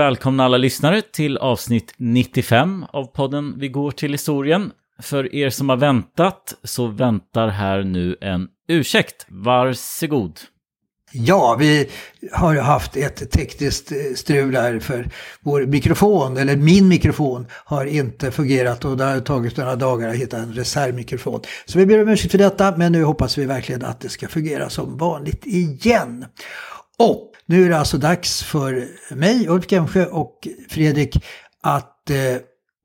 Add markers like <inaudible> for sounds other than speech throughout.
Välkomna alla lyssnare till avsnitt 95 av podden Vi går till historien. För er som har väntat så väntar här nu en ursäkt. Varsågod. Ja, vi har ju haft ett tekniskt eh, strul här för vår mikrofon, eller min mikrofon, har inte fungerat och det har tagit några dagar att hitta en reservmikrofon. Så vi ber om ursäkt för detta, men nu hoppas vi verkligen att det ska fungera som vanligt igen. Och nu är det alltså dags för mig, Ulf Gemsjö och Fredrik att eh,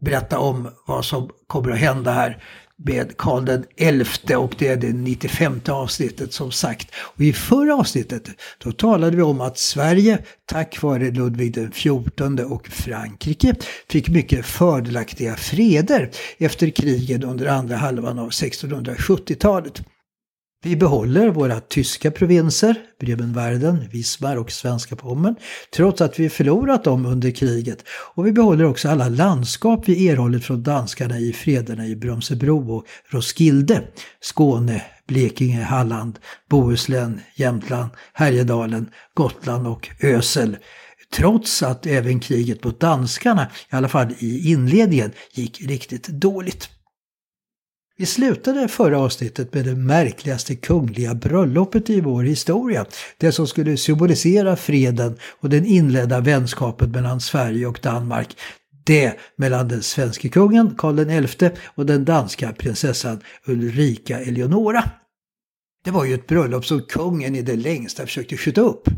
berätta om vad som kommer att hända här med Karl den elfte och det är det 95 avsnittet som sagt. Och I förra avsnittet då talade vi om att Sverige tack vare Ludvig den XIV och Frankrike fick mycket fördelaktiga freder efter krigen under andra halvan av 1670-talet. Vi behåller våra tyska provinser, Bremenwerden, Wismar och Svenska Pommern, trots att vi förlorat dem under kriget. Och vi behåller också alla landskap vi erhållit från danskarna i frederna i Brömsebro och Roskilde, Skåne, Blekinge, Halland, Bohuslän, Jämtland, Härjedalen, Gotland och Ösel. Trots att även kriget mot danskarna, i alla fall i inledningen, gick riktigt dåligt. Vi slutade förra avsnittet med det märkligaste kungliga bröllopet i vår historia. Det som skulle symbolisera freden och den inledda vänskapen mellan Sverige och Danmark. Det mellan den svenske kungen Karl XI och den danska prinsessan Ulrika Eleonora. Det var ju ett bröllop som kungen i det längsta försökte skjuta upp.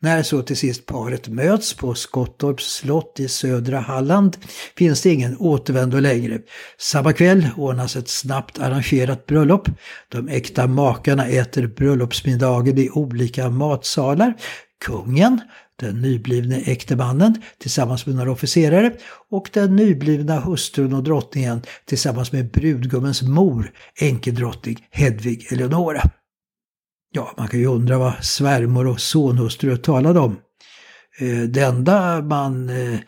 När så till sist paret möts på Skottorps slott i södra Halland finns det ingen återvändo längre. Samma kväll ordnas ett snabbt arrangerat bröllop. De äkta makarna äter bröllopsmiddagen i olika matsalar. Kungen, den nyblivne äkte mannen tillsammans med några officerare och den nyblivna hustrun och drottningen tillsammans med brudgummens mor, enkedrottning Hedvig Eleonora. Ja, man kan ju undra vad svärmor och sonhustru talade om. Eh, det enda man eh,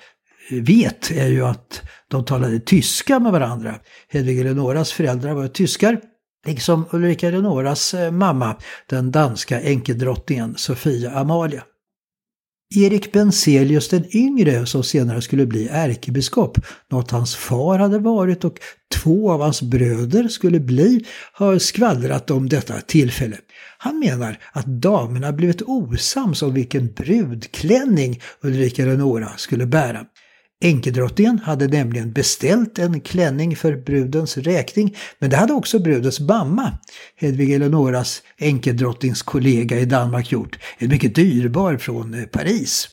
vet är ju att de talade tyska med varandra. Hedvig Eleonoras föräldrar var tyskar, liksom Ulrika Eleonoras eh, mamma, den danska enkedrottningen Sofia Amalia. Erik Benzelius den yngre, som senare skulle bli ärkebiskop, något hans far hade varit och två av hans bröder skulle bli, har skvallrat om detta tillfälle. Han menar att damerna blivit osams om vilken brudklänning Ulrika Eleonora skulle bära. Enkedrottningen hade nämligen beställt en klänning för brudens räkning, men det hade också brudens mamma, Hedvig Eleonoras enkedrottningskollega i Danmark gjort, en mycket dyrbar från eh, Paris.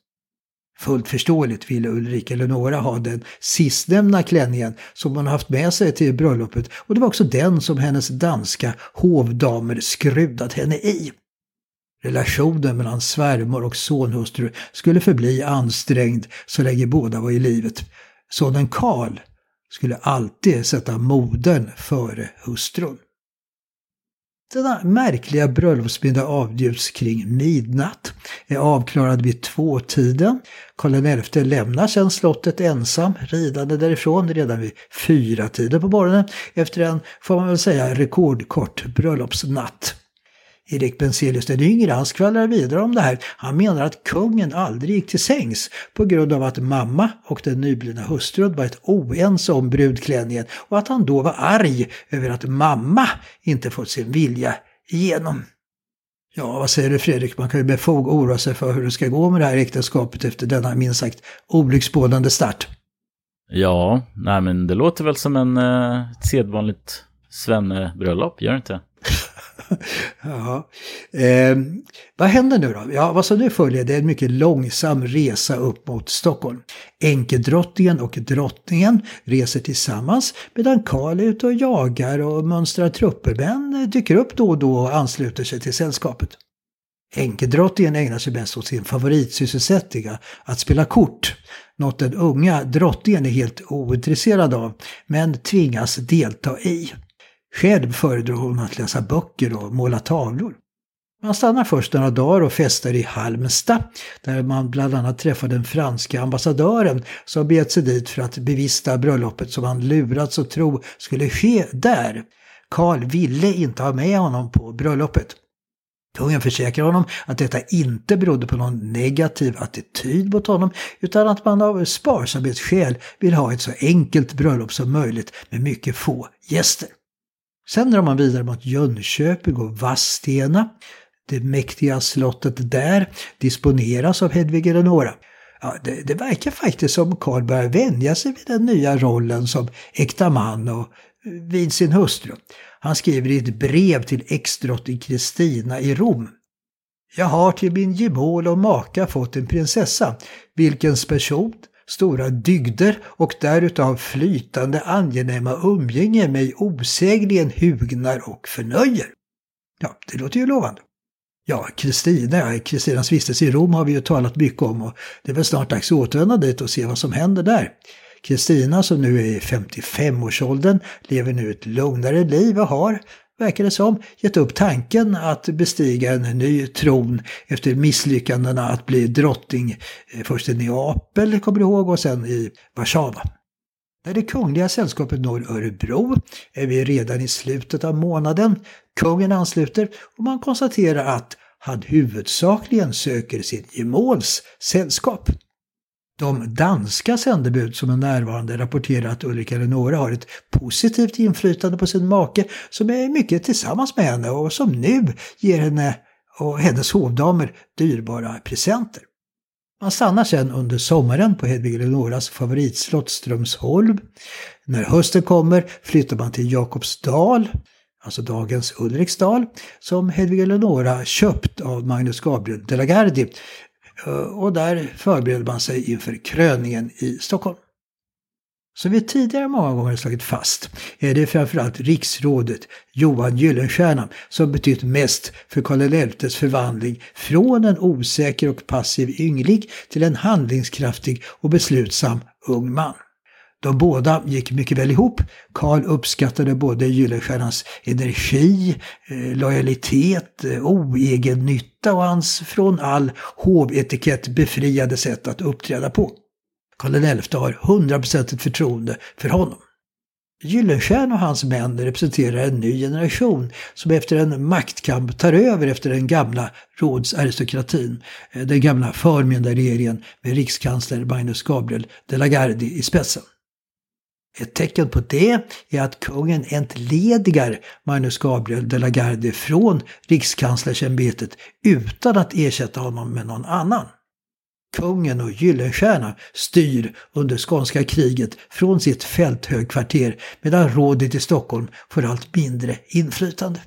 Fullt förståeligt ville Ulrika Eleonora ha den sistnämnda klänningen som hon haft med sig till bröllopet och det var också den som hennes danska hovdamer skrudat henne i. Relationen mellan svärmor och sonhustru skulle förbli ansträngd så länge båda var i livet. Sonen Karl skulle alltid sätta modern före hustrun. Denna märkliga bröllopsmiddag avbjuds kring midnatt, är avklarad vid tvåtiden. Karl XI lämnar sedan slottet ensam, ridande därifrån redan vid fyra tiden på morgonen efter en, får man väl säga, rekordkort bröllopsnatt. Erik Benzelius den yngre han skvallrar vidare om det här. Han menar att kungen aldrig gick till sängs på grund av att mamma och den nyblivna hustrun varit oense om brudklänningen och att han då var arg över att mamma inte fått sin vilja igenom. Ja, vad säger du Fredrik? Man kan ju med fog oroa sig för hur det ska gå med det här äktenskapet efter denna minst sagt olycksbådande start. Ja, nej men det låter väl som en eh, sedvanligt svennebröllop, gör det inte? <laughs> <laughs> ja. Eh, vad händer nu då? Ja, vad som nu följer det är en mycket långsam resa upp mot Stockholm. Enkedrottningen och drottningen reser tillsammans medan Karl är ute och jagar och mönstrar trupper men dyker upp då och då och ansluter sig till sällskapet. Enkedrottningen ägnar sig bäst åt sin favoritsysselsättning, att spela kort. Något den unga drottningen är helt ointresserad av, men tvingas delta i. Själv föredrar hon att läsa böcker och måla tavlor. Man stannar först några dagar och festar i Halmstad där man bland annat träffar den franska ambassadören som begett sig dit för att bevista bröllopet som han lurats att tro skulle ske där. Karl ville inte ha med honom på bröllopet. Kungen försäkrar honom att detta inte berodde på någon negativ attityd mot honom utan att man av sparsamhetsskäl vill ha ett så enkelt bröllop som möjligt med mycket få gäster. Sen drar man vidare mot Jönköping och Vadstena. Det mäktiga slottet där disponeras av Hedvig Eleonora. Ja, det, det, verkar faktiskt som Karl börjar vänja sig vid den nya rollen som äkta man och eh, vid sin hustru. Han skriver i ett brev till exdrottning Kristina i Rom. Jag har till min gemål och maka fått en prinsessa, vilkens person stora dygder och därutav flytande angenäma umgänge mig osägligen hugnar och förnöjer. Ja, det låter ju lovande. Ja, Kristina, Kristinas vistelse i Rom har vi ju talat mycket om och det är väl snart dags att återvända dit och se vad som händer där. Kristina som nu är i 55-årsåldern lever nu ett lugnare liv och har verkar det som, gett upp tanken att bestiga en ny tron efter misslyckandena att bli drottning eh, först i Neapel, kommer du ihåg, och sen i Warszawa. När det kungliga sällskapet når Örebro är vi redan i slutet av månaden. Kungen ansluter och man konstaterar att han huvudsakligen söker sin gemåls sällskap. De danska sändebud som är närvarande rapporterar att Ulrika Eleonora har ett positivt inflytande på sin make som är mycket tillsammans med henne och som nu ger henne och hennes hovdamer dyrbara presenter. Man stannar sedan under sommaren på Hedvig Eleonoras favoritslott Strömsholm. När hösten kommer flyttar man till Jakobsdal, alltså dagens Ulriksdal, som Hedvig Eleonora köpt av Magnus Gabriel de la Gardie Eh, och där förbereder man sig inför kröningen i Stockholm. Som vi tidigare många gånger slagit fast är det framförallt riksrådet Johan Gyllenstierna som betytt mest för Karl XIs förvandling från en osäker och passiv yngling till en handlingskraftig och beslutsam ung man. De båda gick mycket väl ihop. Karl uppskattade både Gyllenstiernas energi, eh, lojalitet, eh, oegennytta och hans från all hovetikett befriade sätt att uppträda på. Karl XI har hundraprocentigt förtroende för honom. Gyllenstierna och hans män representerar en ny generation som efter en maktkamp tar över efter den gamla rådsaristokratin, eh, den gamla förmyndarregeringen med rikskansler Magnus Gabriel de la Gardie i spetsen. Ett tecken på det är att kungen entledigar Magnus Gabriel de la Garde från rikskanslersämbetet utan att ersätta honom med någon annan. Kungen och Gyllenstierna styr under skånska kriget från sitt fälthögkvarter medan rådet i Stockholm får allt mindre inflytande.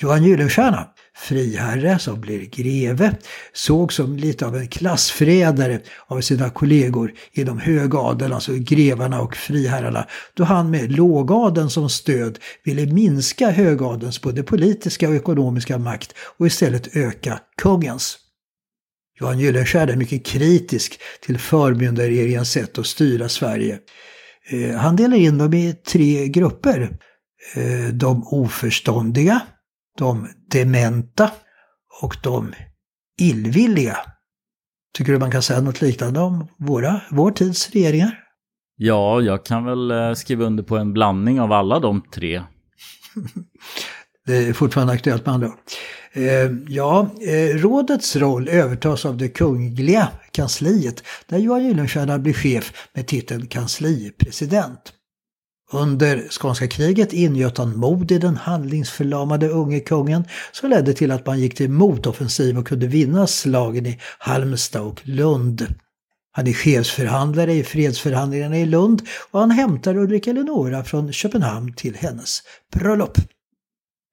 Johan Gyllenstierna, friherre som blir greve, såg som lite av en klassförrädare av sina kollegor inom högadeln, alltså grevarna och friherrarna, då han med lågadeln som stöd ville minska högadelns både politiska och ekonomiska makt och istället öka kungens. Johan Gyllenstierna är mycket kritisk till förmyndarregeringens sätt att styra Sverige. Eh, han delar in dem i tre grupper. Eh, de oförståndiga, de dementa och de illvilliga. Tycker du man kan säga något liknande om våra, vår tids regeringar? Ja, jag kan väl eh, skriva under på en blandning av alla de tre. <laughs> Det är fortfarande aktuellt med andra. Eh, ja, eh, rådets roll övertas av det kungliga kansliet där Johan Gyllenstierna blir chef med titeln kanslipresident. Under skånska kriget ingöt han mod i den handlingsförlamade unge kungen som ledde till att man gick till motoffensiv och kunde vinna slagen i Halmstad och Lund. Han är chefsförhandlare i fredsförhandlingarna i Lund och han hämtar Ulrika Eleonora från Köpenhamn till hennes bröllop.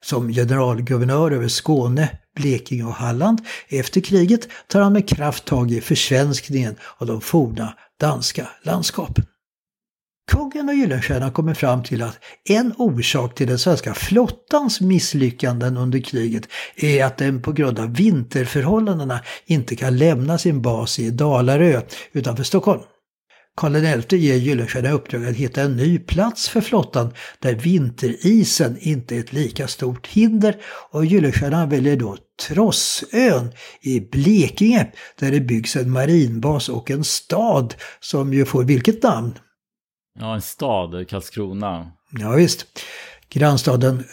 Som generalguvernör över Skåne, Blekinge och Halland efter kriget tar han med kraft tag i försvenskningen av de forna danska landskapen. Kungen och Gyllenstierna kommer fram till att en orsak till den svenska flottans misslyckanden under kriget är att den på grund av vinterförhållandena inte kan lämna sin bas i Dalarö utanför Stockholm. Karl XI ger Gyllenstierna uppdrag att hitta en ny plats för flottan där vinterisen inte är ett lika stort hinder och Gyllenstierna väljer då Trossön i Blekinge där det byggs en marinbas och en stad som ju får vilket namn? Ja, en stad, Karlskrona. Ja, visst. Grannstaden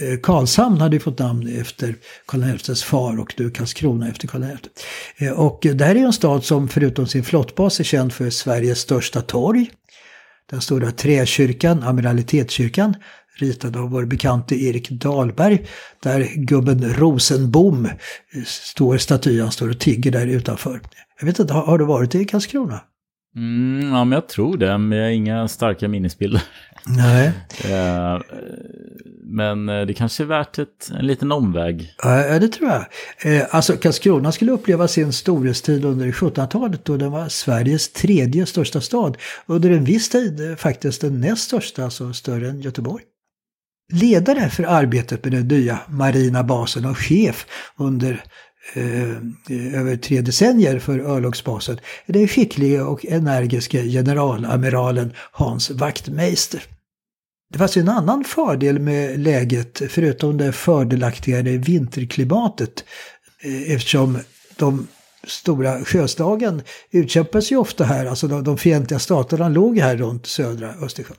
eh, Karlshamn hade ju fått namn efter Karl XIs far och nu Karlskrona efter Karl XI. Eh, och det här är en stad som förutom sin flottbas är känd för Sveriges största torg. Den stora träkyrkan, Amiralitetskyrkan, ritad av vår bekante Erik Dahlberg. Där gubben Rosenbom eh, står står, statyn står och tigger där utanför. Jag vet inte, har du varit i Karlskrona? Mm, ja, men jag tror det, men jag har inga starka minnesbilder. Nej. Eh, men eh, det kanske är värt ett, en liten omväg. Ja, det tror jag. Eh, alltså Karlskrona skulle uppleva sin storhetstid under 1700-talet då den var Sveriges tredje största stad. Under en viss tid faktiskt den näst största, alltså större än Göteborg. Ledare för arbetet med den nya marina basen och chef under eh, över tre decennier för örlogsbasen den skicklige och energiske generalamiralen Hans Wachtmeister. Det fanns en annan fördel med läget förutom det fördelaktigare vinterklimatet eh, eftersom de stora sjöslagen utkämpas ju ofta här, alltså de, de fientliga staterna låg här runt södra Östersjön.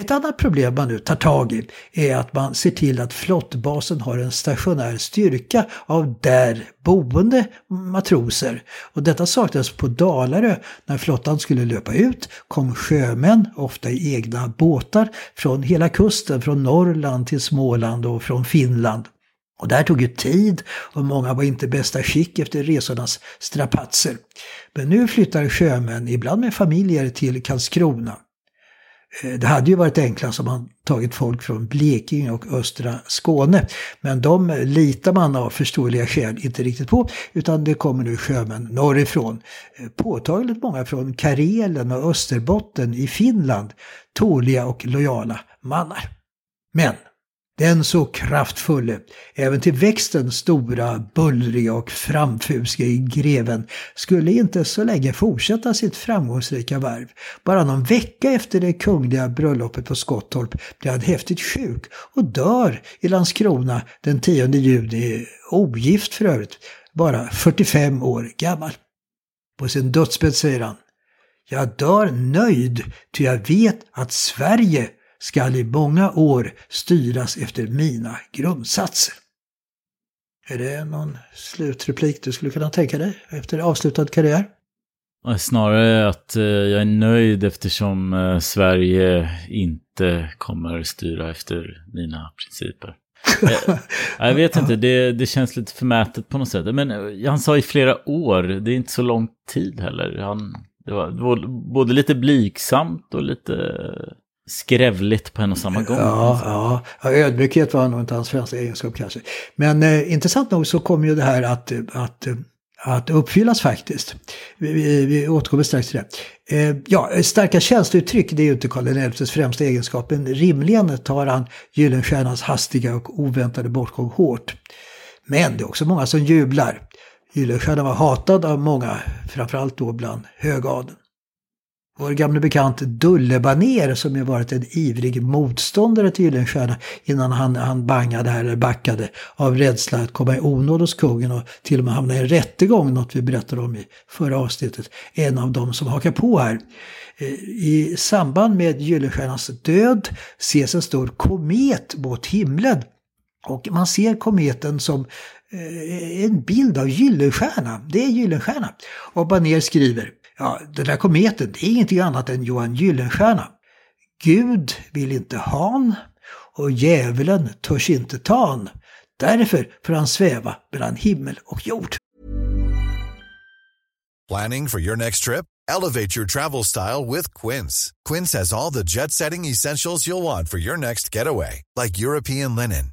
Ett annat problem man nu tar tag i är att man ser till att flottbasen har en stationär styrka av där boende matroser. Och detta saknades på Dalarö. När flottan skulle löpa ut kom sjömän, ofta i egna båtar, från hela kusten, från Norrland till Småland och från Finland. Och det här tog ju tid och många var inte bästa skick efter resornas strapatser. Men nu flyttar sjömän, ibland med familjer, till Karlskrona. Eh, det hade ju varit enklast om man tagit folk från Blekinge och östra Skåne. Men de litar man av förståeliga skäl inte riktigt på. Utan det kommer nu sjömän norrifrån. Eh, påtagligt många från Karelen och Österbotten i Finland. Tåliga och lojala mannar. Men den så kraftfulle, även till växten stora, bullriga och framfusiga greven skulle inte så länge fortsätta sitt framgångsrika värv. Bara någon vecka efter det kungliga bröllopet på Skottorp blir han häftigt sjuk och dör i Landskrona den 10 juni, ogift för övrigt, bara 45 år gammal. På sin dödsbädd säger han Jag dör nöjd, ty jag vet att Sverige skall i många år styras efter mina grundsatser. Är det någon slutreplik du skulle kunna tänka dig efter avslutad karriär? Snarare att eh, jag är nöjd eftersom eh, Sverige inte kommer styra efter mina principer. jag, <laughs> eh, jag vet inte, det, det känns lite förmätet på något sätt. Men han sa i flera år, det är inte så lång tid heller. Han, det, var, det var både lite blygsamt och lite skrävligt på en och samma gång. Ja, ja. ja ödmjukhet var nog inte hans främsta egenskap kanske. Men eh, intressant nog så kommer ju det här att, att, att uppfyllas faktiskt. Vi, vi, vi återkommer strax till det. Eh, ja, starka känslouttryck det är ju inte Karl XIs främsta egenskap. Men rimligen tar han Gyllenstiernas hastiga och oväntade bortgång hårt. Men det är också många som jublar. Gyllenstierna var hatad av många, framförallt då bland högadeln. Vår gamle bekant Dulle Baner som ju varit en ivrig motståndare till Gyllenstierna innan han, han bangade här, eller backade av rädsla att komma i onåd hos kungen och till och med hamna i en rättegång, något vi berättade om i förra avsnittet. En av dem som hakar på här. Eh, I samband med Gyllenstiernas död ses en stor komet mot himlen. Och man ser kometen som eh, en bild av Gyllenstierna. Det är Gyllenstierna. Och Baner skriver Ja, den där kometen, det är ingenting annat än Johan Gyllenstierna. Gud vill inte han och djävulen törs inte tan. Därför får han sväva mellan himmel och jord. Planning for your next trip? Elevate your travel style with Quince. Quince has all the jet-setting essentials you'll want for your next getaway, like European linen,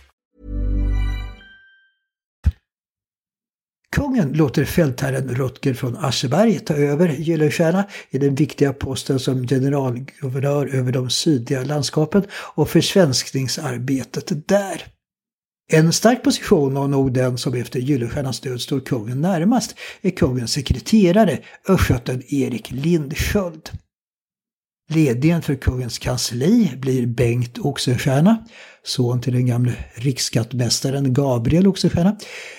Kungen låter fältherren Rutger från Ascheberg ta över Gyllenstierna i den viktiga posten som generalguvernör över de sydliga landskapen och försvenskningsarbetet där. En stark position och nog den som efter Gyllenstiernas död står kungen närmast är kungens sekreterare östgöten Erik Lindsköld. Ledningen för kungens kansli blir Bengt Oxenstierna, son till den gamle riksskattmästaren Gabriel Oxenstierna.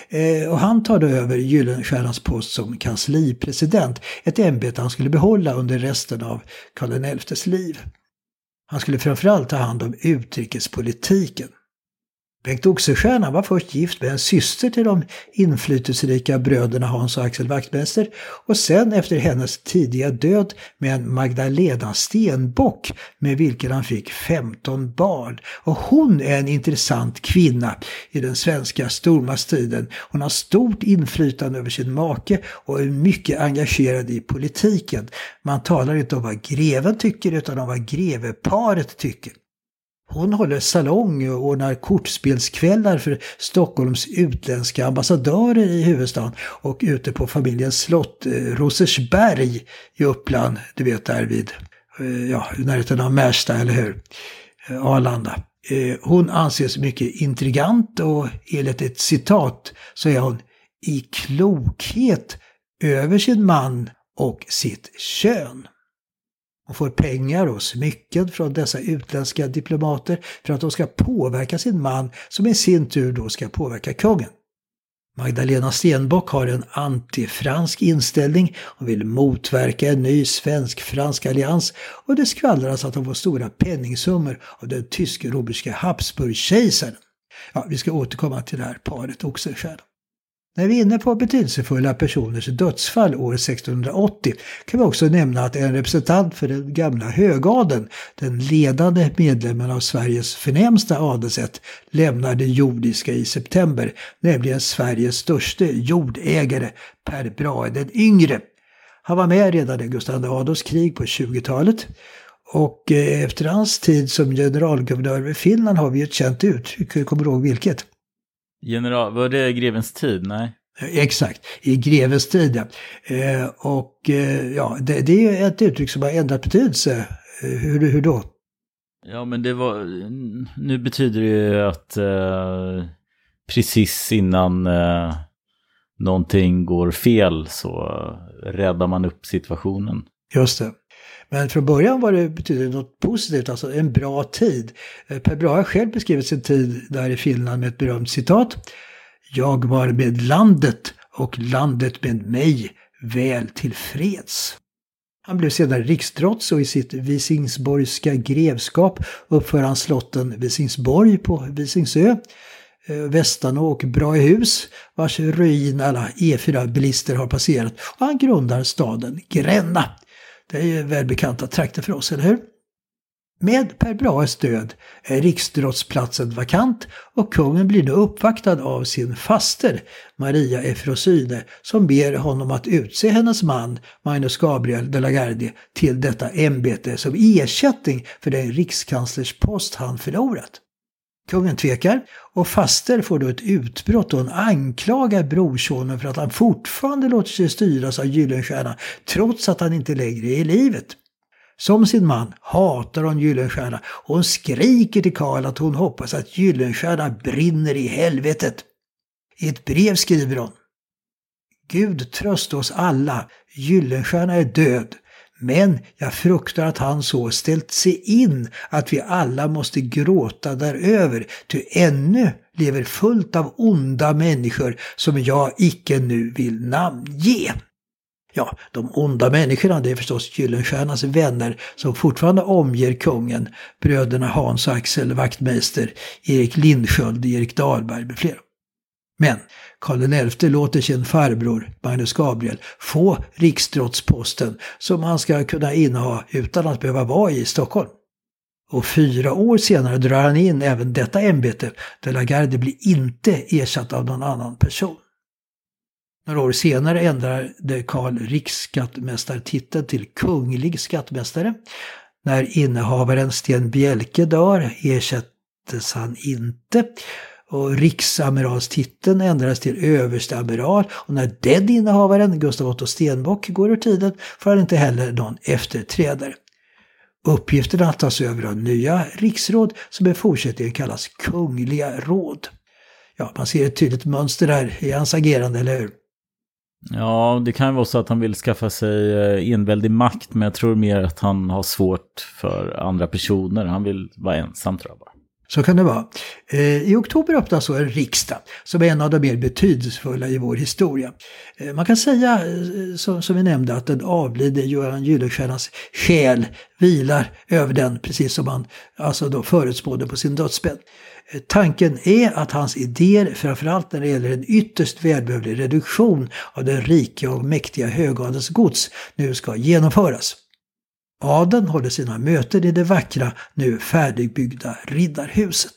Eh, och han tar då över Gyllenstiernas post som kanslipresident, ett ämbete han skulle behålla under resten av Karl XIs liv. Han skulle framförallt ta hand om utrikespolitiken. Bengt Oxenstierna var först gift med en syster till de inflytelserika bröderna Hans och Axel Wachtmeister och sen efter hennes tidiga död med en Magdalena Stenbock med vilken han fick 15 barn. Och hon är en intressant kvinna i den svenska stormaktstiden. Hon har stort inflytande över sin make och är mycket engagerad i politiken. Man talar inte om vad greven tycker utan om vad greveparet tycker. Hon håller salong och ordnar kortspelskvällar för Stockholms utländska ambassadörer i huvudstaden och ute på familjens slott eh, Rosersberg i Uppland, du vet där vid, eh, ja, i närheten av Märsta, eller hur? Eh, Arlanda. Hon anses mycket intrigant och enligt ett citat så är hon i klokhet över sin man och sitt kön och får pengar och smycken från dessa utländska diplomater för att de ska påverka sin man som i sin tur då ska påverka kungen. Magdalena Stenbock har en antifransk inställning och vill motverka en ny svensk-fransk allians och det skvallras att hon får stora penningsummor av den tysk-romerske Habsburg-kejsaren. Ja, vi ska återkomma till det här paret Oxenstierna. När vi är inne på betydelsefulla personers dödsfall år 1680 kan vi också nämna att en representant för den gamla högadeln, den ledande medlemmen av Sveriges förnämsta adelsätt, lämnar det jordiska i september, nämligen Sveriges störste jordägare, Per Brahe den yngre. Han var med redan i Gustav Adolfs krig på 20-talet och eh, efter hans tid som generalguvernör i Finland har vi ett känt uttryck, kommer du ihåg vilket? General, var det grevens tid? Nej. Exakt, i grevens tid ja. Eh, och eh, ja, det, det, är ett uttryck som har ändrat betydelse. Eh, hur, hur då? Ja men det var, nu betyder det ju att eh, precis innan eh, någonting går fel så räddar man upp situationen. Just det. Men från början var det betydligt något positivt, alltså en bra tid. Eh, per Brahe har själv beskrivit sin tid där i Finland med ett berömt citat. Jag var med landet och landet med mig väl tillfreds. Han blev sedan riksdrotts och i sitt Visingsborgska grevskap uppför han slotten Visingsborg på Visingsö, eh, Västanå och Brahehus, vars ruin alla E4-bilister har passerat. Och han grundar staden Gränna. Det är ju välbekanta trakter för oss, eller hur? Med Per Brahes död är riksdrottsplatsen vakant och kungen blir nu uppvaktad av sin faster Maria Efrosyne som ber honom att utse hennes man Magnus Gabriel de la Gardie till detta ämbete som ersättning för den rikskanslerspost han förlorat. Kungen tvekar och faster får då ett utbrott och hon anklagar brorsonen för att han fortfarande låter sig styras av Gyllenstierna trots att han inte längre är i livet. Som sin man hatar hon Gyllenstierna och hon skriker till Karl att hon hoppas att Gyllenstierna brinner i helvetet. I ett brev skriver hon Gud trösta oss alla, Gyllenstierna är död. Men jag fruktar att han så ställt sig in att vi alla måste gråta däröver, ty ännu lever fullt av onda människor som jag icke nu vill namnge. Ja, de onda människorna det är förstås Gyllenstiernas vänner som fortfarande omger kungen, bröderna Hans och Axel Wachtmeister, Erik Lindsköld, Erik Dahlberg med flera. Men Karl XI låter sin farbror Magnus Gabriel få riksdrottsposten som han ska kunna inneha utan att behöva vara i Stockholm. Och fyra år senare drar han in även detta ämbete. De Lagarde blir inte ersatt av någon annan person. Några år senare ändrade Karl riksskattmästartiteln till kunglig skattmästare. När innehavaren Sten Bjelke dör ersätts han inte. Och riksamiralstiteln ändras till översteamiral och när den innehavaren, Gustav Otto Stenbock, går ur tiden får han inte heller någon efterträdare. Uppgifterna tas över av nya riksråd som i fortsättningen kallas kungliga råd. Ja, man ser ett tydligt mönster där i hans agerande, eller hur? Ja, det kan ju vara så att han vill skaffa sig eh, enväldig makt, men jag tror mer att han har svårt för andra personer. Han vill vara ensam tror jag bara. Så kan det vara. Eh, I oktober öppnas så en riksdag som är en av de mer betydelsefulla i vår historia. Eh, man kan säga, eh, som vi nämnde, att den avlidne Göran Gyllenstiernas själ vilar över den, precis som han alltså då förutspådde på sin dödsbädd. Tanken är att hans idéer, framförallt när det gäller en ytterst välbehövlig reduktion av den rika och mäktiga högadelns gods, nu ska genomföras. Adeln håller sina möten i det vackra, nu färdigbyggda riddarhuset.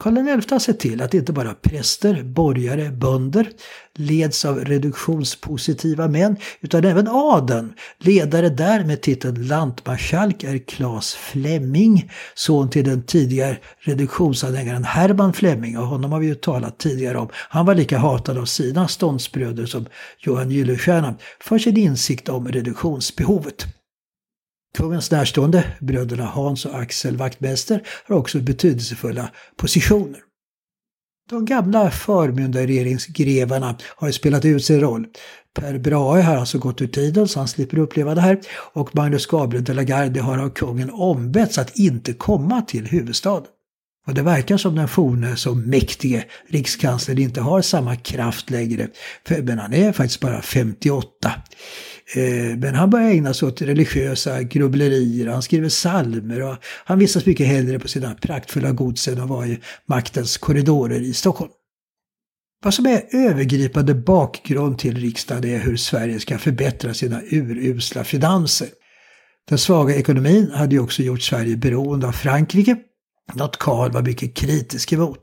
Karl XI har sett till att inte bara präster, borgare, bönder leds av reduktionspositiva män, utan även adeln. Ledare där med titeln lantmarskalk är Claes Flemming, son till den tidigare reduktionsanhängaren Herman Flemming, och honom har vi ju talat tidigare om. Han var lika hatad av sina ståndsbröder som Johan Gyllenstierna för sin insikt om reduktionsbehovet. Kungens närstående, bröderna Hans och Axel Wachtmeister, har också betydelsefulla positioner. De gamla förmyndarregeringsgrevarna har spelat ut sin roll. Per Brahe har alltså gått ur tiden så han slipper uppleva det här och Magnus Gabriel de la Garde har av kungen ombetts att inte komma till huvudstaden. Och det verkar som den forne som mäktige rikskanslern inte har samma kraft längre. Men han är faktiskt bara 58. Eh, men han börjar ägna sig åt religiösa grubblerier, han skriver salmer och han vistas mycket hellre på sina praktfulla gods än att vara i maktens korridorer i Stockholm. Vad som är övergripande bakgrund till riksdagen är hur Sverige ska förbättra sina urusla finanser. Den svaga ekonomin hade ju också gjort Sverige beroende av Frankrike, något Karl var mycket kritisk emot.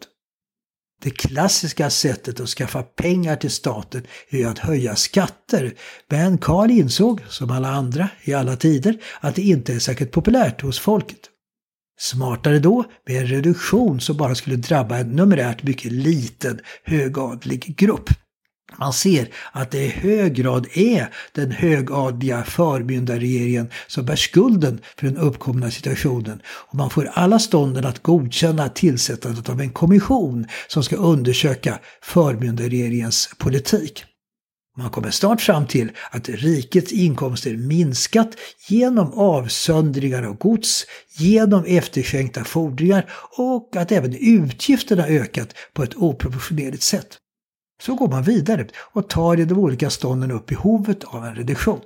Det klassiska sättet att skaffa pengar till staten är att höja skatter. Men Karl insåg, som alla andra i alla tider, att det inte är särskilt populärt hos folket. Smartare då med en reduktion som bara skulle drabba en numerärt mycket liten högadlig grupp. Man ser att det i hög grad är den högadliga förmyndarregeringen som bär skulden för den uppkomna situationen. Och man får alla stånden att godkänna tillsättandet av en kommission som ska undersöka förmyndarregeringens politik. Man kommer snart fram till att rikets inkomster minskat genom avsöndringar av gods, genom efterskänkta fordringar och att även utgifterna ökat på ett oproportionerligt sätt. Så går man vidare och tar i de olika stånden upp behovet av en reduktion.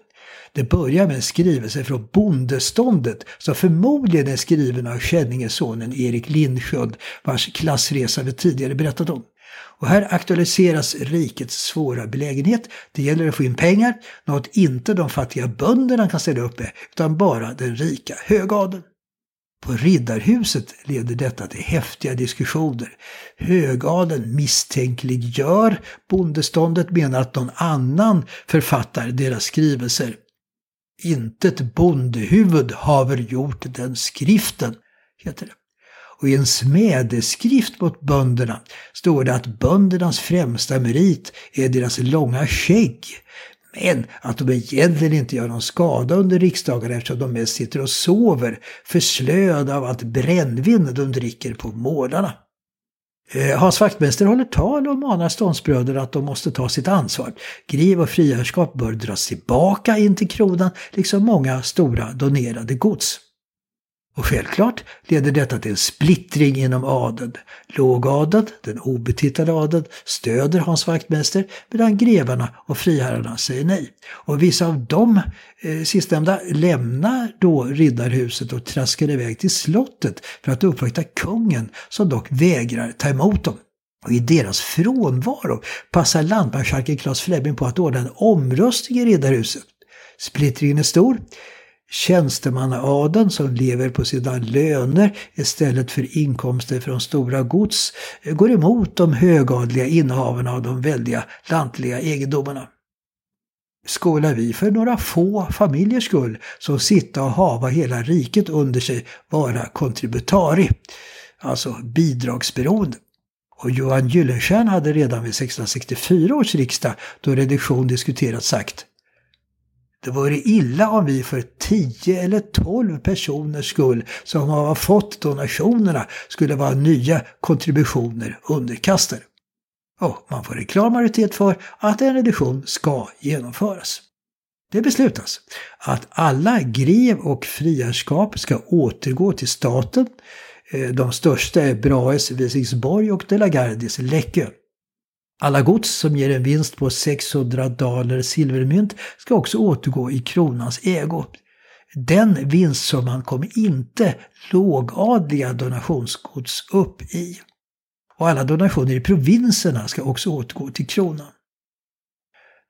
Det börjar med en skrivelse från bondeståndet som förmodligen är skriven av Skänningesonen Erik Lindsköld vars klassresa vi tidigare berättat om. Och här aktualiseras rikets svåra belägenhet. Det gäller att få in pengar, något inte de fattiga bönderna kan ställa upp med, utan bara den rika högadeln. På Riddarhuset leder detta till häftiga diskussioner. Högadeln misstänkliggör bondeståndet, menar att någon annan författar deras skrivelser. Intet bondehuvud haver gjort den skriften, heter det. Och i en smedeskrift mot bönderna står det att böndernas främsta merit är deras långa skägg. Men att de egentligen inte gör någon skada under riksdagen eftersom de mest sitter och sover, förslöade av allt brännvin de dricker på målarna. Eh, Hans Wachtmeister håller tal och manar ståndsbröderna att de måste ta sitt ansvar. Griv och friherrskap bör dras tillbaka in till kronan, liksom många stora donerade gods. Och självklart leder detta till en splittring inom adeln. Lågadeln, den obetitlade adeln, stöder Hans Wachtmeister medan grevarna och friherrarna säger nej. Och vissa av de eh, sistnämnda lämnar då riddarhuset och traskar iväg till slottet för att uppvakta kungen som dock vägrar ta emot dem. Och i deras frånvaro passar lantmarskalken Claes Fleming på att ordna en omröstning i riddarhuset. Splittringen är stor. Tjänstemannaadeln som lever på sina löner istället för inkomster från stora gods eh, går emot de högadliga innehavarna av de väldiga lantliga egendomarna. Skålar vi för några få familjers skull som sitta och hava hela riket under sig vara kontributari, alltså bidragsberoende. Och Johan Gyllenstierna hade redan vid 1664 års riksdag, då reduktion diskuterats, sagt det vore illa om vi för 10 eller 12 personers skull som har fått donationerna skulle vara nya kontributioner underkastade. Och man får en klar majoritet för att en reduktion ska genomföras. Det beslutas att alla grev och friarskap ska återgå till staten. Eh, de största är Brahes Visingsborg och De la Gardies Läckö. Alla gods som ger en vinst på 600 daler silvermynt ska också återgå i kronans ägo. Den vinstsumman kommer inte lågadliga donationsgods upp i. Och alla donationer i provinserna ska också återgå till kronan.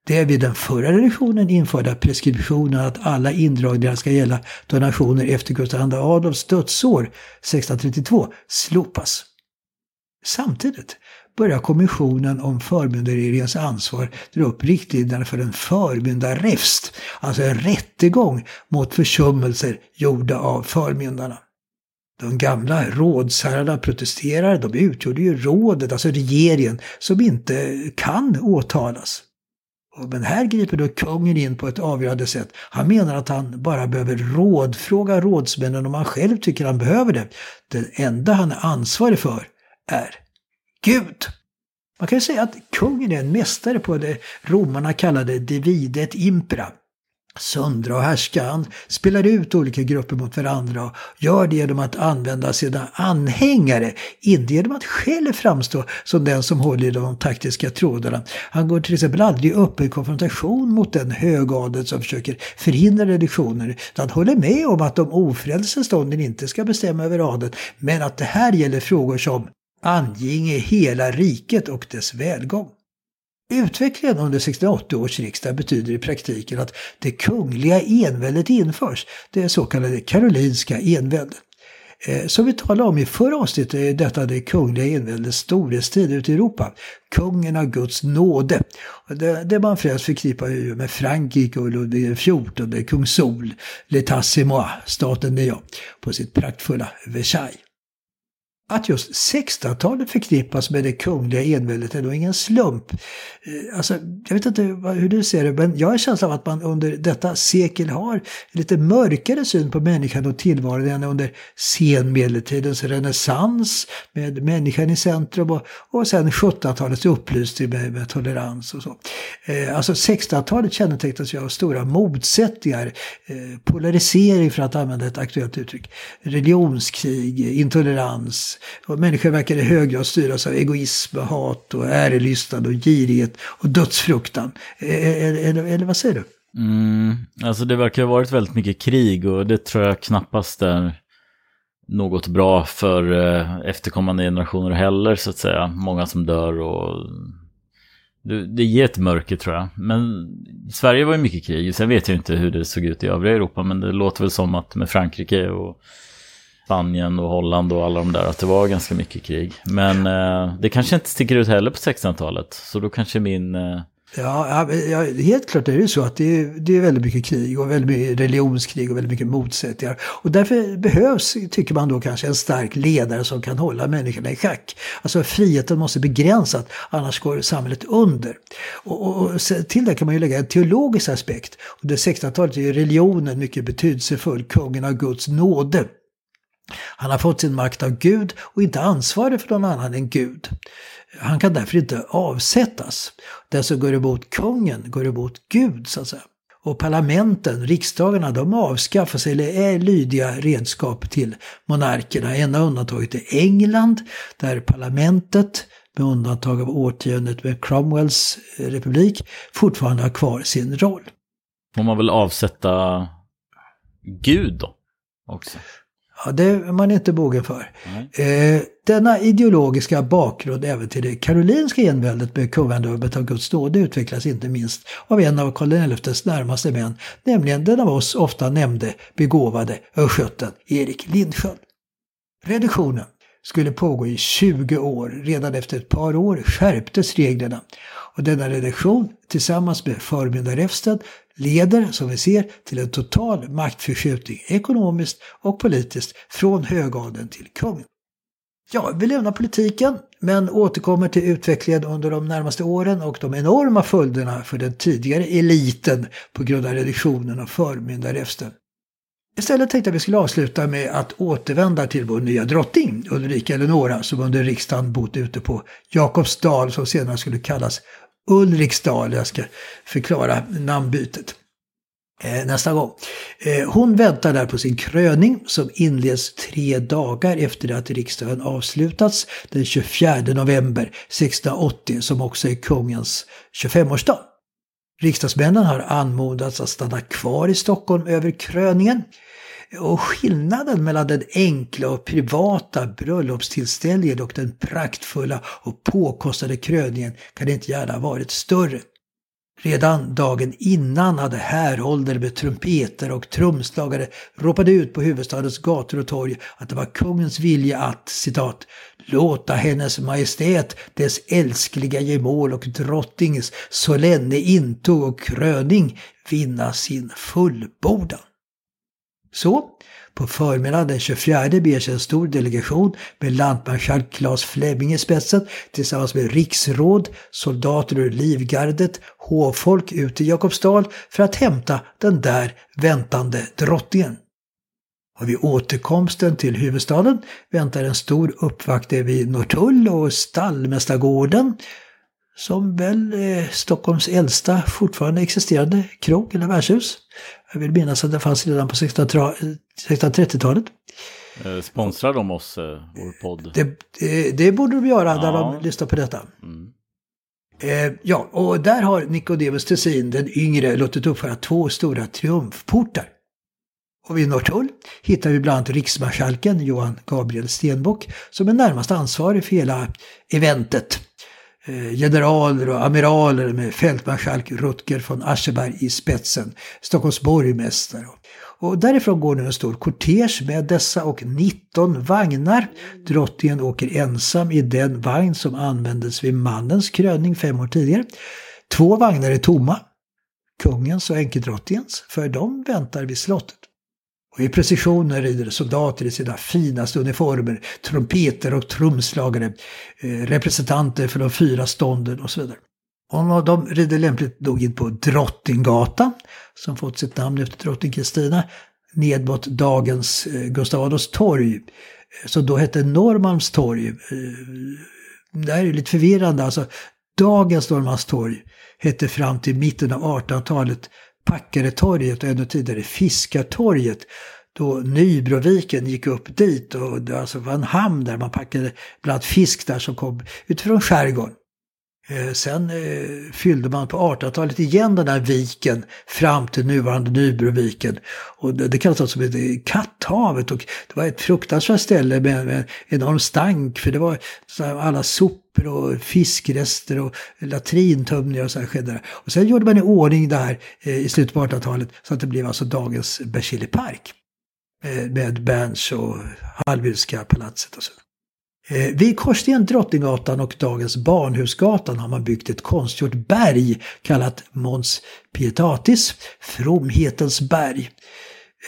Det vid den förra reduktionen införda preskriptionen att alla indragningar ska gälla donationer efter Gustav II Adolfs dödsår 1632 slopas. Samtidigt börjar kommissionen om förmyndarregeringens ansvar dra upp riktlinjerna för en förmyndarräfst, alltså en rättegång mot försummelser gjorda av förmyndarna. De gamla rådsherrarna protesterar, de utgjorde ju rådet, alltså regeringen, som inte kan åtalas. Men här griper då kungen in på ett avgörande sätt. Han menar att han bara behöver rådfråga rådsmännen om han själv tycker han behöver det. Det enda han är ansvarig för är Gud. Man kan säga att kungen är en mästare på det romarna kallade divide impera. Söndra och härska. Han spelar ut olika grupper mot varandra och gör det genom att använda sina anhängare, inte genom att själv framstå som den som håller i de taktiska trådarna. Han går till exempel aldrig upp i konfrontation mot den högadel som försöker förhindra reduktioner, utan håller med om att de ofrälse stånden inte ska bestämma över adeln, men att det här gäller frågor som anginge hela riket och dess välgång. Utvecklingen under 1680 års riksdag betyder i praktiken att det kungliga enväldet införs, det så kallade karolinska enväldet. Eh, som vi talade om i förra avsnittet är detta det kungliga enväldets storhetstid ute i Europa. Kungen av Guds nåde. Det, det man främst förknippar ju med Frankrike och Ludvig XIV, kung Sol, l'état c'est moi, staten är jag, på sitt praktfulla Versailles. Att just 1600-talet förknippas med det kungliga enväldet är nog ingen slump. Eh, alltså, jag vet inte hur du ser det, men jag har en känsla av att man under detta sekel har en lite mörkare syn på människan och tillvaron än under senmedeltidens renässans med människan i centrum och, och sen 1700-talets upplysning med, med, tolerans och så. Eh, alltså 1600-talet kännetecknas ju av stora motsättningar, eh, polarisering för att använda ett aktuellt uttryck, religionskrig, intolerans, och människor verkar i hög grad styras av egoism, och hat och ärelystnad och girighet och dödsfruktan. Eller, eller, eller vad säger du? Mm, alltså det verkar ha varit väldigt mycket krig och det tror jag knappast är något bra för efterkommande generationer heller så att säga. Många som dör och det ger ett mörker tror jag. Men Sverige var ju mycket krig. Sen vet jag inte hur det såg ut i övriga Europa men det låter väl som att med Frankrike och Spanien och Holland och alla de där, att det var ganska mycket krig. Men eh, det kanske inte sticker ut heller på 1600-talet, så då kanske min... Eh... Ja, ja, helt klart är det så att det är, det är väldigt mycket krig och väldigt mycket religionskrig och väldigt mycket motsättningar. Och därför behövs, tycker man då kanske, en stark ledare som kan hålla människorna i schack. Alltså friheten måste begränsas, annars går samhället under. Och, och, och till det kan man ju lägga en teologisk aspekt. Under 1600-talet är religionen mycket betydelsefull, kungen av Guds nåde. Han har fått sin makt av Gud och inte ansvarig för någon annan än Gud. Han kan därför inte avsättas. Den som går emot kungen går emot Gud, så att säga. Och parlamenten, riksdagarna, de avskaffas eller är lydiga redskap till monarkerna. Enda undantaget är England, där parlamentet, med undantag av årtiondet med Cromwells eh, republik, fortfarande har kvar sin roll. Får man väl avsätta Gud då? Också. Ja, det är man inte mogen för. Eh, denna ideologiska bakgrund även till det karolinska enväldet med kungadömet av Guds nåde utvecklas inte minst av en av Karl XIs närmaste män, nämligen den av oss ofta nämnde begåvade östgöten Erik Lindsköld. Reduktionen skulle pågå i 20 år. Redan efter ett par år skärptes reglerna. Och denna reduktion tillsammans med förmyndarräfsten leder, som vi ser, till en total maktförskjutning ekonomiskt och politiskt från högadeln till kungen. Ja, vi lämnar politiken men återkommer till utvecklingen under de närmaste åren och de enorma följderna för den tidigare eliten på grund av reduktionen och förmyndarräfsten. Istället tänkte jag att vi skulle avsluta med att återvända till vår nya drottning Ulrika Eleonora som under riksdagen bott ute på Jakobsdal som senare skulle kallas Ulriksdal. Jag ska förklara namnbytet eh, nästa gång. Eh, hon väntar där på sin kröning som inleds tre dagar efter att riksdagen avslutats den 24 november 1680 som också är kungens 25-årsdag. Riksdagsmännen har anmodats att stanna kvar i Stockholm över kröningen. Och skillnaden mellan den enkla och privata bröllopstillställningen och den praktfulla och påkostade kröningen kan inte gärna ha varit större. Redan dagen innan hade härålder med trumpeter och trumslagare ropade ut på huvudstadens gator och torg att det var kungens vilja att, citat, låta hennes majestät, dess älskliga gemål och drottnings solenne intog och kröning vinna sin fullbordan. Så, på förmiddagen den 24 beger sig en stor delegation med lantmarskalk Claes Fleming i spetsen tillsammans med riksråd, soldater ur livgardet, hovfolk ut i Jakobsdal för att hämta den där väntande drottningen. Och vid återkomsten till huvudstaden väntar en stor uppvaktning vid Norrtull och Stallmästargården som väl är Stockholms äldsta fortfarande existerande krog eller värdshus. Jag vill minnas att det fanns redan på 1630-talet. Eh, sponsrar de oss, eh, vår podd? Det, det, det, borde de göra när ja. de lyssnar på detta. Mm. Eh, ja, och där har Nicodemus Tessin, den yngre, låtit uppföra två stora triumfportar. Och vid Norrtull hittar vi bland annat riksmarskalken Johan Gabriel Stenbock som är närmast ansvarig för hela eventet. Eh, generaler och amiraler med fältmarskalk Rutger von Ascheberg i spetsen, Stockholms borgmästare. Och därifrån går nu en stor kortege med dessa och 19 vagnar. Drottningen åker ensam i den vagn som användes vid mannens kröning fem år tidigare. Två vagnar är tomma. Kungens och enkedrottningens, för de väntar vid slottet. Och i precisionen rider soldater i sina finaste uniformer, trumpeter och trumslagare, eh, representanter för de fyra stånden och så vidare. Och de rider lämpligt nog in på Drottninggatan, som fått sitt namn efter drottning Kristina, ned mot dagens eh, Gustav Adolfs torg, eh, som då hette Norrmalmstorg. Det här är lite förvirrande, alltså dagens Norrmalmstorg hette fram till mitten av 1800-talet Packaretorget och ännu tidigare Fiskartorget. Då Nybroviken gick upp dit och det alltså var en hamn där man packade bland fisk där som kom utifrån skärgården. Eh, sen eh, fyllde man på 1800-talet igen den här viken fram till nuvarande Nybroviken. Och det, det kallas alltså för Katthavet och det var ett fruktansvärt ställe med, med enorm stank för det var alla sopor och fiskrester och latrintömningar och så här skedde där. Och sen gjorde man i ordning det här eh, i slutet på 1800-talet så att det blev alltså dagens Berzelii park. Eh, med Berns och Hallwylska palatset och så. Eh, vid korsningen Drottninggatan och dagens Barnhusgatan har man byggt ett konstgjort berg kallat Mons Pietatis, Fromhetens berg.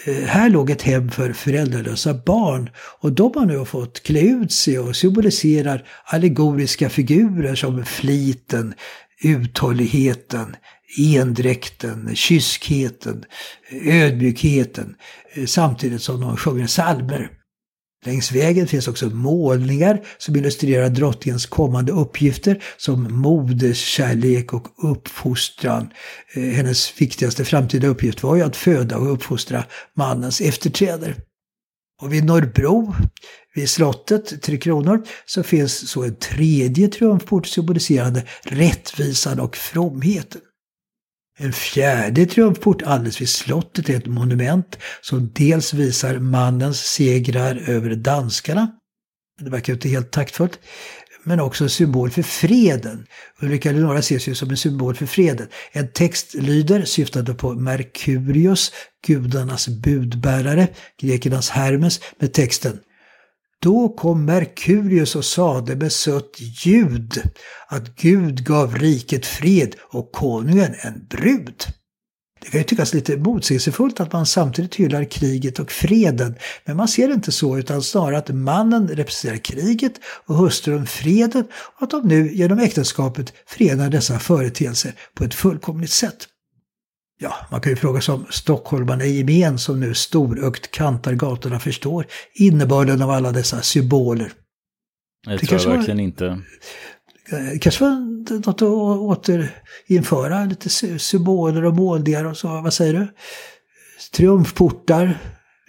Eh, här låg ett hem för föräldralösa barn och de har nu fått klä ut sig och symboliserar allegoriska figurer som fliten, uthålligheten, endräkten, kyskheten, ödmjukheten eh, samtidigt som de sjunger salmer. Längs vägen finns också målningar som illustrerar drottningens kommande uppgifter som moderskärlek och uppfostran. Eh, hennes viktigaste framtida uppgift var ju att föda och uppfostra mannens efterträdare. Och vid Norrbro, vid slottet, Tre Kronor, så finns så en tredje triumfport symboliserande rättvisan och fromheten. En fjärde triumfport alldeles vid slottet är ett monument som dels visar mannens segrar över danskarna. Det verkar inte helt taktfullt. Men också en symbol för freden. Ulrika Eleonora ses ju som en symbol för freden. En text lyder, syftande på Merkurius, gudarnas budbärare, grekernas Hermes, med texten då kom Merkurius och sade med sött ljud att Gud gav riket fred och konungen en brud. Det kan ju tyckas lite motsägelsefullt att man samtidigt hyllar kriget och freden, men man ser det inte så utan snarare att mannen representerar kriget och hustrun freden och att de nu genom äktenskapet förenar dessa företeelser på ett fullkomligt sätt. Ja, man kan ju fråga sig om stockholmarna i gemen som nu storögt kantar gatorna förstår innebörden av alla dessa symboler. Det, det tror jag verkligen var, inte. Kanske var något att återinföra, lite symboler och målningar och så. Vad säger du? Triumfportar,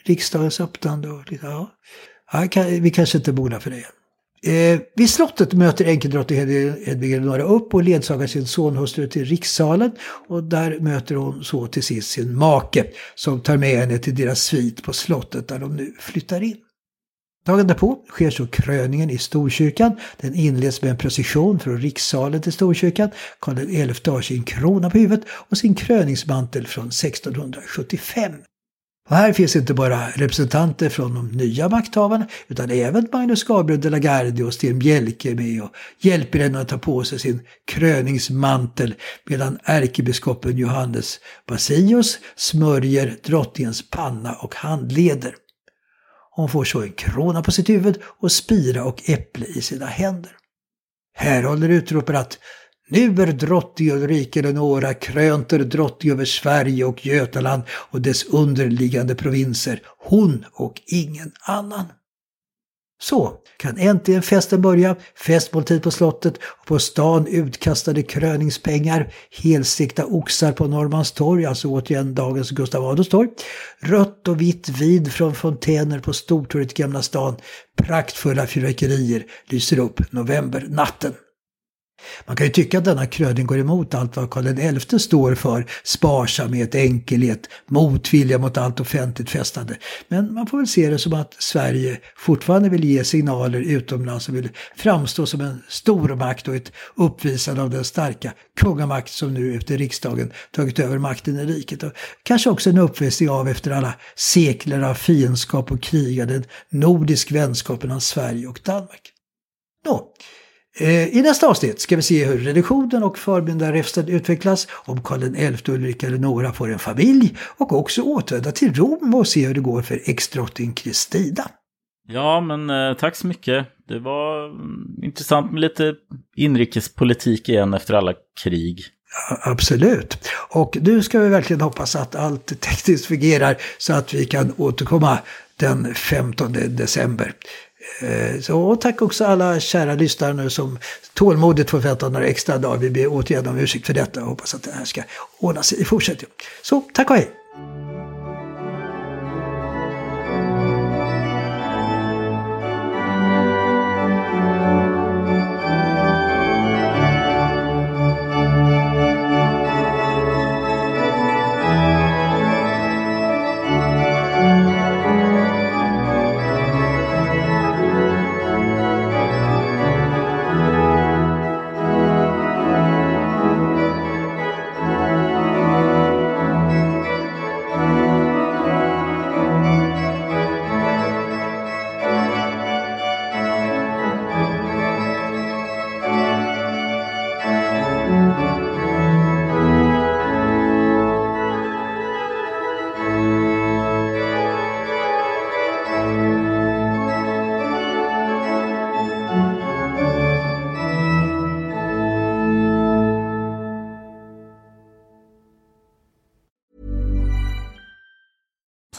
riksdagens öppnande och lite, ja. ja vi kanske inte borde för det. Eh, vid slottet möter enkeldrottning Hedvig Eleonora upp och ledsagar sin sonhustru till rikssalen. Och där möter hon så till sist sin make som tar med henne till deras svit på slottet där de nu flyttar in. Dagen därpå sker så kröningen i Storkyrkan. Den inleds med en procession från rikssalen till Storkyrkan. Karl XI har sin krona på huvudet och sin kröningsmantel från 1675. Och här finns inte bara representanter från de nya makthavarna utan även Magnus Gabriel de la Gardie och Sten Bjelke med och hjälper henne att ta på sig sin kröningsmantel medan ärkebiskopen Johannes Basios smörjer drottningens panna och handleder. Hon får så en krona på sitt huvud och spira och äpple i sina händer. Här håller att nu är drottning Ulrika Eleonora krönter drottning över Sverige och Götaland och dess underliggande provinser. Hon och ingen annan. Så kan äntligen festen börja. Festmåltid på slottet och på stan utkastade kröningspengar, helstekta oxar på Norrmalmstorg, alltså återigen dagens Gustav Adolfs torg. Rött och vitt vid från fontäner på Stortorget i Gamla stan. Praktfulla fyrverkerier lyser upp novembernatten. Man kan ju tycka att denna kröning går emot allt vad Karl XI står för. Sparsamhet, enkelhet, motvilja mot allt offentligt festande. Men man får väl se det som att Sverige fortfarande vill ge signaler utomlands och vill framstå som en stormakt och ett uppvisande av den starka kungamakt som nu efter riksdagen tagit över makten i riket. Och kanske också en uppvisning av efter alla sekler av fiendskap och krig, den nordisk vänskap mellan Sverige och Danmark. Nå, i nästa avsnitt ska vi se hur reduktionen och förbundarefsten utvecklas, om Karl XI, Ulrika eller några får en familj och också återvända till Rom och se hur det går för ex-drottning Kristina. Ja, men eh, tack så mycket. Det var mm, intressant med lite inrikespolitik igen efter alla krig. Absolut. Och nu ska vi verkligen hoppas att allt tekniskt fungerar så att vi kan återkomma den 15 december. Eh, så tack också alla kära lyssnare nu som tålmodigt får vänta några extra dagar. Vi ber återigen om ursäkt för detta och hoppas att det här ska ordna sig i fortsättningen. Så tack och hej!